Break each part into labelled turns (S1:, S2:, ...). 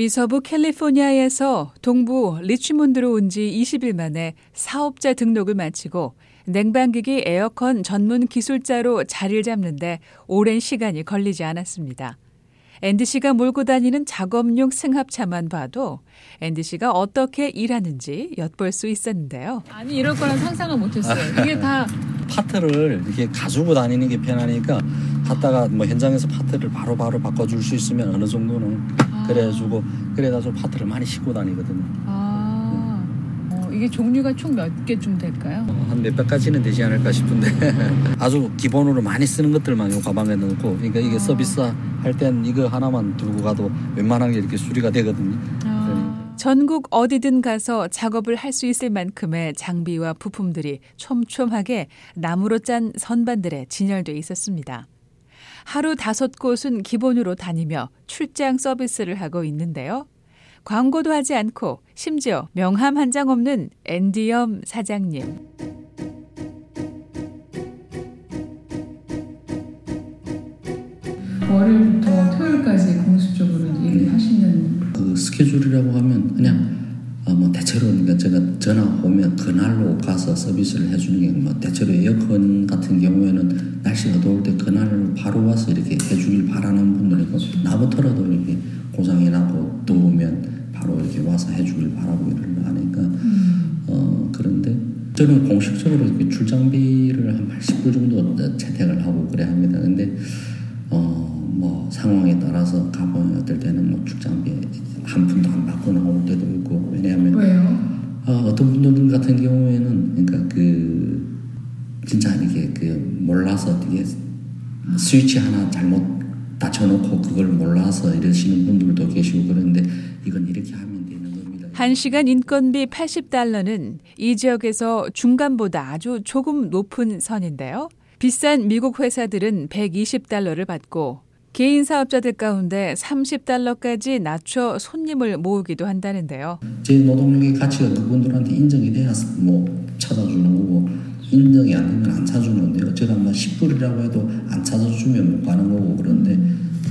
S1: 미서부 캘리포니아에서 동부 리치몬드로 온 지 20일 만에 사업자 등록을 마치고 냉방기기 에어컨 전문 기술자로 자리를 잡는데 오랜 시간이 걸리지 않았습니다. 앤디 씨가 몰고 다니는 작업용 승합차만 봐도 앤디 씨가 어떻게 일하는지 엿볼 수 있었는데요. 아니 이럴 거란 상상을 못했어요. 이게 다
S2: 파트를 이렇게 가지고 다니는 게 편하니까 갔다가 뭐 현장에서 파트를 바로바로 바로 바꿔줄 수 있으면 어느 정도는 아. 그래가지고 그래가지고 파트를 많이 싣고 다니거든요.
S1: 아, 어, 이게 종류가 총 몇 개쯤 될까요?
S2: 어, 한 몇백 가지는 되지 않을까 싶은데 아주 기본으로 많이 쓰는 것들만 요 가방에 넣고 그러니까 이게 아. 서비스 할 땐 이거 하나만 들고 가도 웬만한 게 이렇게 수리가 되거든요.
S1: 전국 어디든 가서 작업을 할 수 있을 만큼의 장비와 부품들이 촘촘하게 나무로 짠 선반들에 진열돼 있었습니다. 하루 다섯 곳은 기본으로 다니며 출장 서비스를 하고 있는데요. 광고도 하지 않고 심지어 명함 한 장 없는 앤디엄 사장님.
S3: 월요일부터 토요일까지 공수적으로 일을 하시는
S2: 그 스케줄이라고 하면 그냥 어, 뭐 대체로 그러니까 제가 전화 오면 그날로 가서 서비스를 해주는 게 뭐 대체로 에어컨 같은 경우에는 날씨가 더울 때 그날 바로 와서 이렇게 해주길 바라는 분들이고 나부터라도 이렇게 고장이 나고 더우면 바로 이렇게 와서 해주길 바라고 일을 하니까 음. 어 그런데 저는 공식적으로 이렇게 출장비를 한 80불 정도 채택을 하고 그래 합니다. 근데 어 뭐 상황에 따라서 가보면 어떨 때는 뭐 출장비 한 푼도 안 받고 나올 때도 있고 스위치 하나 잘못 닫혀놓고 그걸 몰라서 이러시는 분들도 계시고 그런데 이건 이렇게 하면 되는 겁니다.
S1: 1시간 인건비 80달러는 이 지역에서 중간보다 아주 조금 높은 선인데요. 비싼 미국 회사들은 120달러를 받고 개인 사업자들 가운데 30달러까지 낮춰 손님을 모으기도 한다는데요.
S2: 제 노동력의 가치가 그분들한테 인정이 돼야 뭐 찾아주는 거고 인정이 안 되면 안 찾아주는데 제가 뭐 10불이라고 해도 안 찾아주면 못 가는 거고 그런데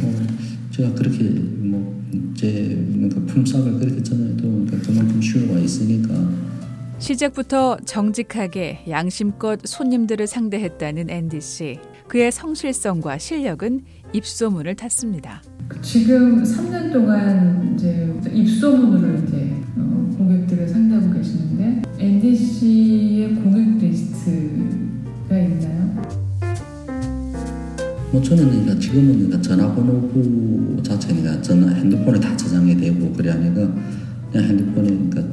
S2: 어, 제가 그렇게 뭐 제 그러니까 품삯을 그렇게 전해도 그러니까 그만큼 수요가 있으니까
S1: 시작부터 정직하게 양심껏 손님들을 상대했다는 앤디 씨. 그의 성실성과 실력은 입소문을 탔습니다.
S3: 지금 3년 동안 이제 입소문으로 이제 어, 고객들을 상대하고 계시는데 앤디 씨
S2: 뭐 저는 그러니까 지금은 그러니까 전화번호부 자체니까 전화 핸드폰에 다 저장이 되고 그래 하니까 그냥 핸드폰에 그러니까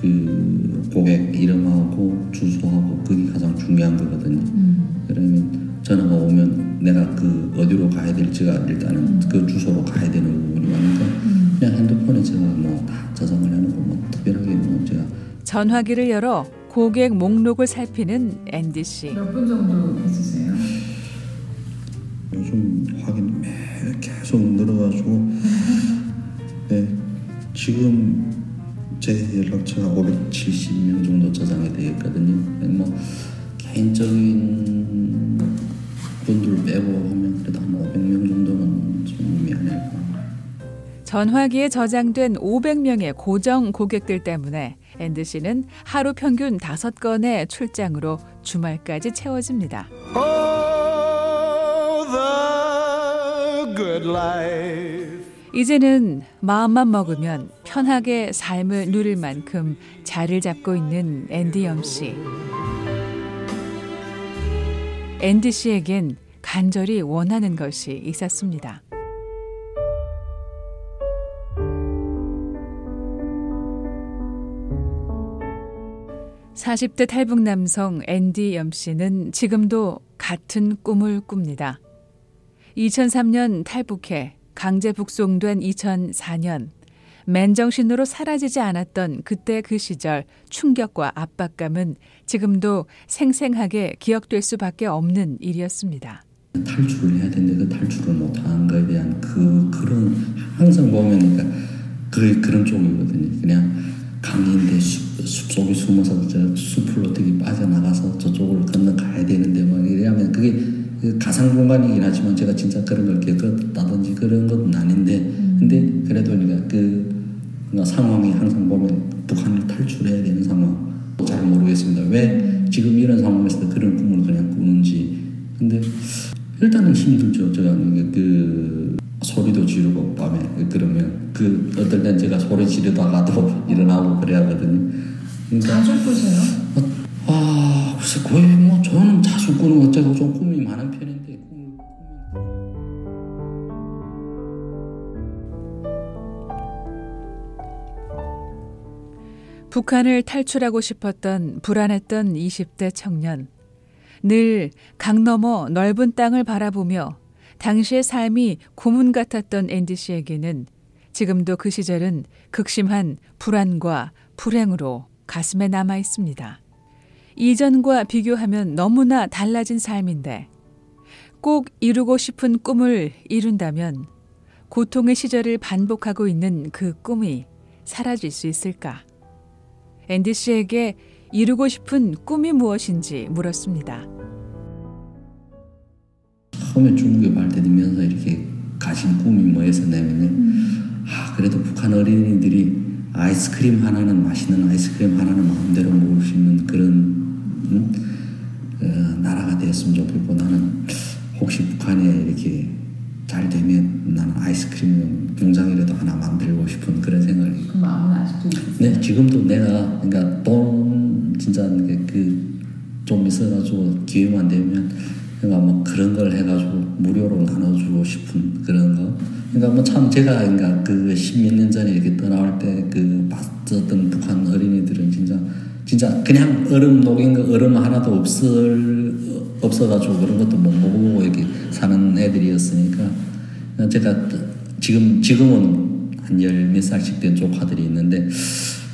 S2: 그 고객 이름하고 주소하고 그게 가장 중요한 거거든요. 음. 그러면 전화가 오면 내가 그 어디로 가야 될지가 일단은 음. 그 주소로 가야 되는 부분이 많으니까 음. 그냥 핸드폰에 제가 뭐 다 저장을 해놓고 뭐 특별하게 뭐 제가
S1: 전화기를 열어 고객 목록을 살피는 앤디 씨.
S3: 몇 분 정도 있으세요?
S2: 계속 늘어가지고 네 지금 제 연락처가 570명 정도 저장이 되어 있거든요. 뭐 개인적인 분들 빼고 하면 그래도 한 500명 정도는 좀 미안해요.
S1: 전화기에 저장된 500명의 고정 고객들 때문에 앤디 씨는 하루 평균 5건의 출장으로 주말까지 채워집니다. 이제는 마음만 먹으면 편하게 삶을 누릴 만큼 자리를 잡고 있는 앤디 염 씨. 앤디 씨에겐 간절히 원하는 것이 있었습니다. 4 0대 탈북 남성 앤디 염 씨는 지금도 같은 꿈을 꿉니다. 2003년 탈북해 강제 북송된 2004년 맨정신으로 사라지지 않았던 그때 그 시절 충격과 압박감은 지금도 생생하게 기억될 수밖에 없는 일이었습니다.
S2: 탈출을 해야 되는데 그 탈출을 못한 거에 대한 그 그런 항상 보면 그러니까 그 그런 쪽이거든요. 그냥 강인데 숲, 숲 속에 숨어서 저 숲을 어떻게 빠져나가서 저쪽으로 건너가야 되는데 뭐 이래야면 그게 그 가상 공간이긴 하지만 제가 진짜 그런 걸 겪었다든지 그런 건 아닌데 근데 그래도 우리가 그 어, 상황이 항상 보면 북한을 탈출해야 되는 상황 잘 모르겠습니다. 왜 지금 이런 상황에서 그런 꿈을 그냥 꾸는지 근데 일단은 힘들죠. 제가 그 소리도 지르고 밤에 그러면 그 어떨 땐 제가 소리 지르다가도 일어나고 그래야 하거든요.
S3: 그러니까 자주 꾸세요?
S2: 글쎄 거의 뭐 저는 자주 꾸는 어쩌고 좀 꿈이 많은 편인데
S1: 북한을 탈출하고 싶었던 불안했던 20대 청년. 늘 강 너머 넓은 땅을 바라보며 당시의 삶이 고문 같았던 앤디 씨에게는 지금도 그 시절은 극심한 불안과 불행으로 가슴에 남아 있습니다. 이전과 비교하면 너무나 달라진 삶인데 꼭 이루고 싶은 꿈을 이룬다면 고통의 시절을 반복하고 있는 그 꿈이 사라질 수 있을까? 앤디 씨에게 이루고 싶은 꿈이 무엇인지 물었습니다.
S2: 처음에 중국에 발대되면서 이렇게 가진 꿈이 뭐였었냐면요. 음. 아, 그래도 북한 어린이들이 아이스크림 하나는 맛있는 아이스크림 하나는 마음대로 먹을 수 있는 그런 음? 어, 나라가 되었으면 좋겠고 나는 혹시 북한에 이렇게 잘 되면 나는 아이스크림 공장이라도 하나 만들고 싶은 그런 생각이.
S3: 그 마음은 아직도 있어요?
S2: 네, 지금도 내가 그러니까 돈 진짜 그좀 있어가지고 기회만 되면 그러니까 뭐 그런 걸 해가지고 무료로 나눠주고 싶은 그런 거. 그러니까 뭐 참 제가 그러니까 그 십몇 년 전에 이렇게 떠나올 때 그 봤었던 북한 어린이들은 진짜 진짜 그냥 얼음 녹인 거 얼음 하나도 없을 없어가지고 그런 것도 못 먹고 이렇게 사는 애들이었으니까 제가 지금 지금은 한 열 몇 살씩 된 조카들이 있는데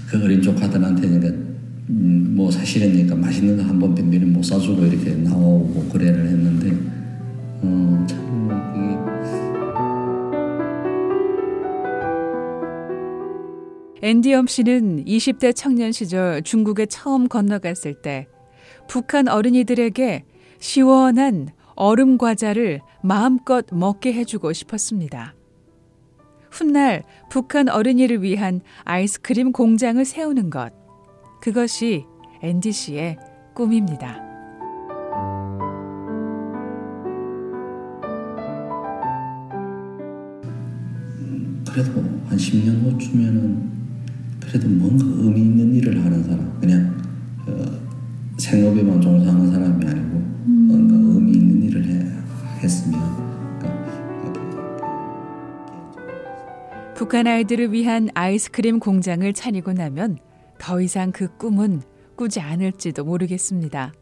S2: 그 어린 조카들한테 그러니까 음, 뭐 사실은 그러니까 맛있는 거 한번 빈비는 못 사주고 이렇게 나오고 그래를
S1: 앤디엄 씨는 20대 청년 시절 중국에 처음 건너갔을 때 북한 어린이들에게 시원한 얼음 과자를 마음껏 먹게 해주고 싶었습니다. 훗날 북한 어린이를 위한 아이스크림 공장을 세우는 것. 그것이 앤디 씨의 꿈입니다.
S2: 그래도 한 10년 후쯤에는 그래도 뭔가 의미 있는 일을 하는 사람, 그냥 어, 생업에만 종사하는 사람이 아니고 음. 뭔가 의미 있는 일을 해, 했으면.
S1: 북한 아이들을 위한 아이스크림 공장을 차리고 나면 더 이상 그 꿈은 꾸지 않을지도 모르겠습니다.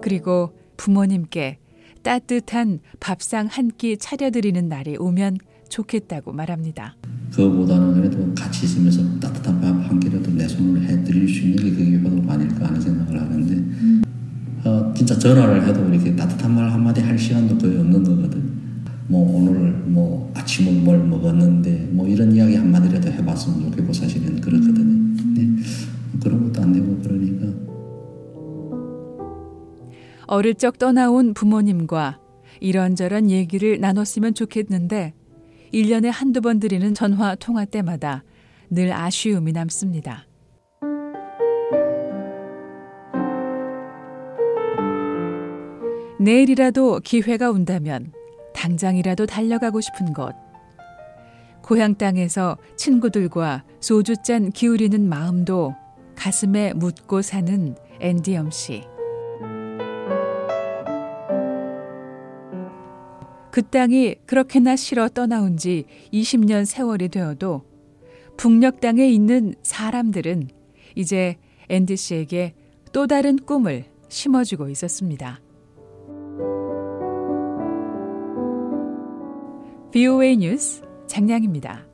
S1: 그리고 부모님께 따뜻한 밥상 한 끼 차려드리는 날이 오면 좋겠다고 말합니다.
S2: 그거보다는 그래도 같이 있으면서 따뜻한 밥 한 끼라도 내 손으로 해드릴 수 있는 게 그게 효도가 아닐까 하는 생각을 하는데 음. 어, 진짜 전화를 해도 이렇게 따뜻한 말 한마디 할 시간도 거의 없는 거거든. 뭐 오늘 뭐 아침은 뭘 먹었는데 뭐 이런 이야기 한마디라도 해봤으면 좋겠고 사실은 그렇거든요. 네. 그런 것도 안 되고 그러니까.
S1: 어릴 적 떠나온 부모님과 이런저런 얘기를 나눴으면 좋겠는데 1년에 한두 번 드리는 전화 통화 때마다 늘 아쉬움이 남습니다. 내일이라도 기회가 온다면 당장이라도 달려가고 싶은 곳. 고향 땅에서 친구들과 소주잔 기울이는 마음도 가슴에 묻고 사는 앤디엄 씨. 그 땅이 그렇게나 싫어 떠나온 지 20년 세월이 되어도 북녘 땅에 있는 사람들은 이제 앤디 씨에게 또 다른 꿈을 심어주고 있었습니다. VOA 뉴스 장량입니다.